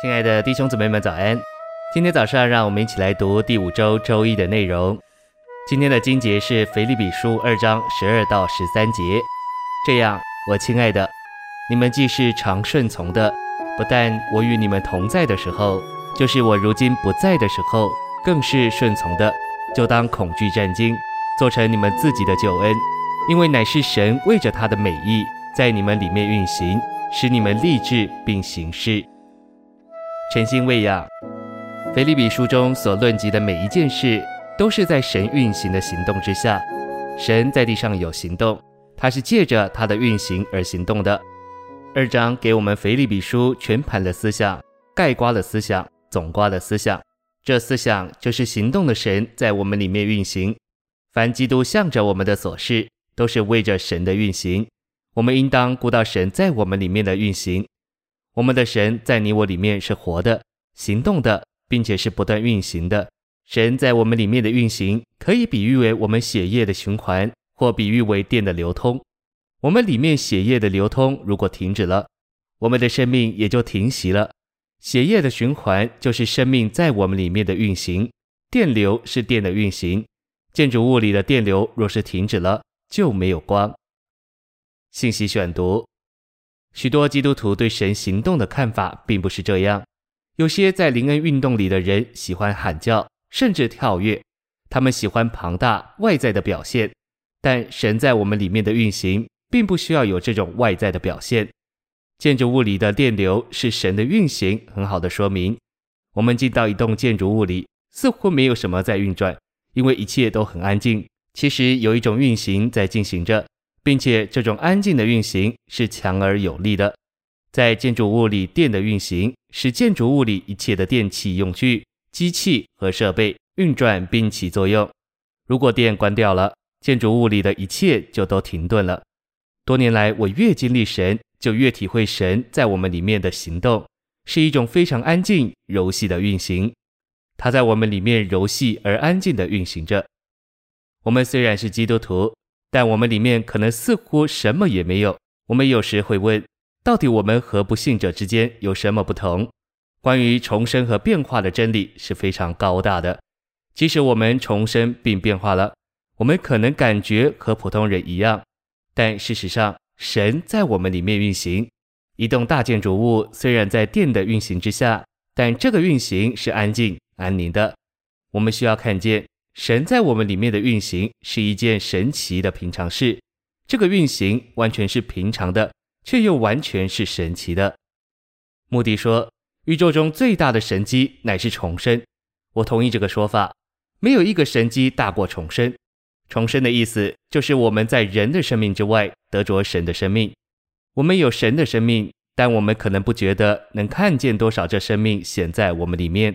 亲爱的弟兄姊妹们，早安！今天早上，让我们一起来读第五周周一的内容。今天的经节是腓立比书二章十二到十三节。这样，我亲爱的，你们既是常顺从的，不但我与你们同在的时候，就是我如今不在的时候，更是顺从的，就当恐惧战惊，做成你们自己的救恩，因为乃是神为着他的美意，在你们里面运行，使你们立志并行事。诚心喂养，腓立比书中所论及的每一件事，都是在神运行的行动之下。神在地上有行动，他是借着他的运行而行动的。二章给我们腓立比书全盘的思想，概括的思想，总括的思想。这思想就是行动的神在我们里面运行。凡基督向着我们的所事，都是为着神的运行。我们应当顾到神在我们里面的运行。我们的神在你我里面是活的、行动的，并且是不断运行的。神在我们里面的运行，可以比喻为我们血液的循环，或比喻为电的流通。我们里面血液的流通如果停止了，我们的生命也就停息了。血液的循环就是生命在我们里面的运行，电流是电的运行。建筑物里的电流若是停止了，就没有光。信息选读。许多基督徒对神行动的看法并不是这样。有些在灵恩运动里的人喜欢喊叫，甚至跳跃，他们喜欢庞大外在的表现。但神在我们里面的运行，并不需要有这种外在的表现。建筑物里的电流是神的运行，很好的说明。我们进到一栋建筑物里，似乎没有什么在运转，因为一切都很安静。其实有一种运行在进行着。并且这种安静的运行是强而有力的，在建筑物里电的运行使建筑物里一切的电器用具、机器和设备运转并起作用。如果电关掉了，建筑物里的一切就都停顿了。多年来，我越经历神，就越体会神在我们里面的行动是一种非常安静、柔细的运行。它在我们里面柔细而安静地运行着。我们虽然是基督徒。但我们里面可能似乎什么也没有。我们有时会问：到底我们和不信者之间有什么不同？关于重生和变化的真理是非常高大的。即使我们重生并变化了，我们可能感觉和普通人一样，但事实上，神在我们里面运行。一栋大建筑物虽然在电的运行之下，但这个运行是安静安宁的。我们需要看见。神在我们里面的运行是一件神奇的平常事，这个运行完全是平常的，却又完全是神奇的。穆迪说，宇宙中最大的神迹乃是重生。我同意这个说法，没有一个神迹大过重生。重生的意思就是我们在人的生命之外得着神的生命。我们有神的生命，但我们可能不觉得能看见多少这生命显在我们里面。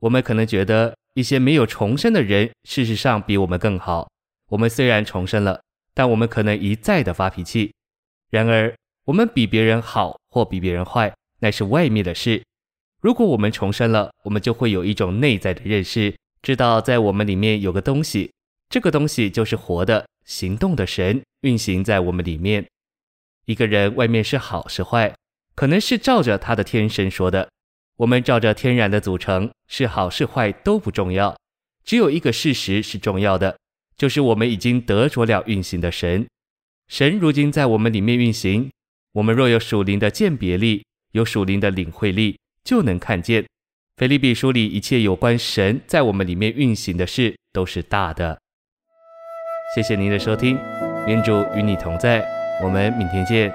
我们可能觉得。一些没有重生的人，事实上比我们更好。我们虽然重生了，但我们可能一再的发脾气。然而，我们比别人好或比别人坏，那是外面的事。如果我们重生了，我们就会有一种内在的认识，知道在我们里面有个东西，这个东西就是活的、行动的神运行在我们里面。一个人外面是好是坏，可能是照着他的天生说的。我们照着天然的组成，是好是坏都不重要，只有一个事实是重要的，就是我们已经得着了运行的神。神如今在我们里面运行，我们若有属灵的鉴别力，有属灵的领会力，就能看见。腓立比书里一切有关神在我们里面运行的事，都是大的。谢谢您的收听，愿主与你同在，我们明天见。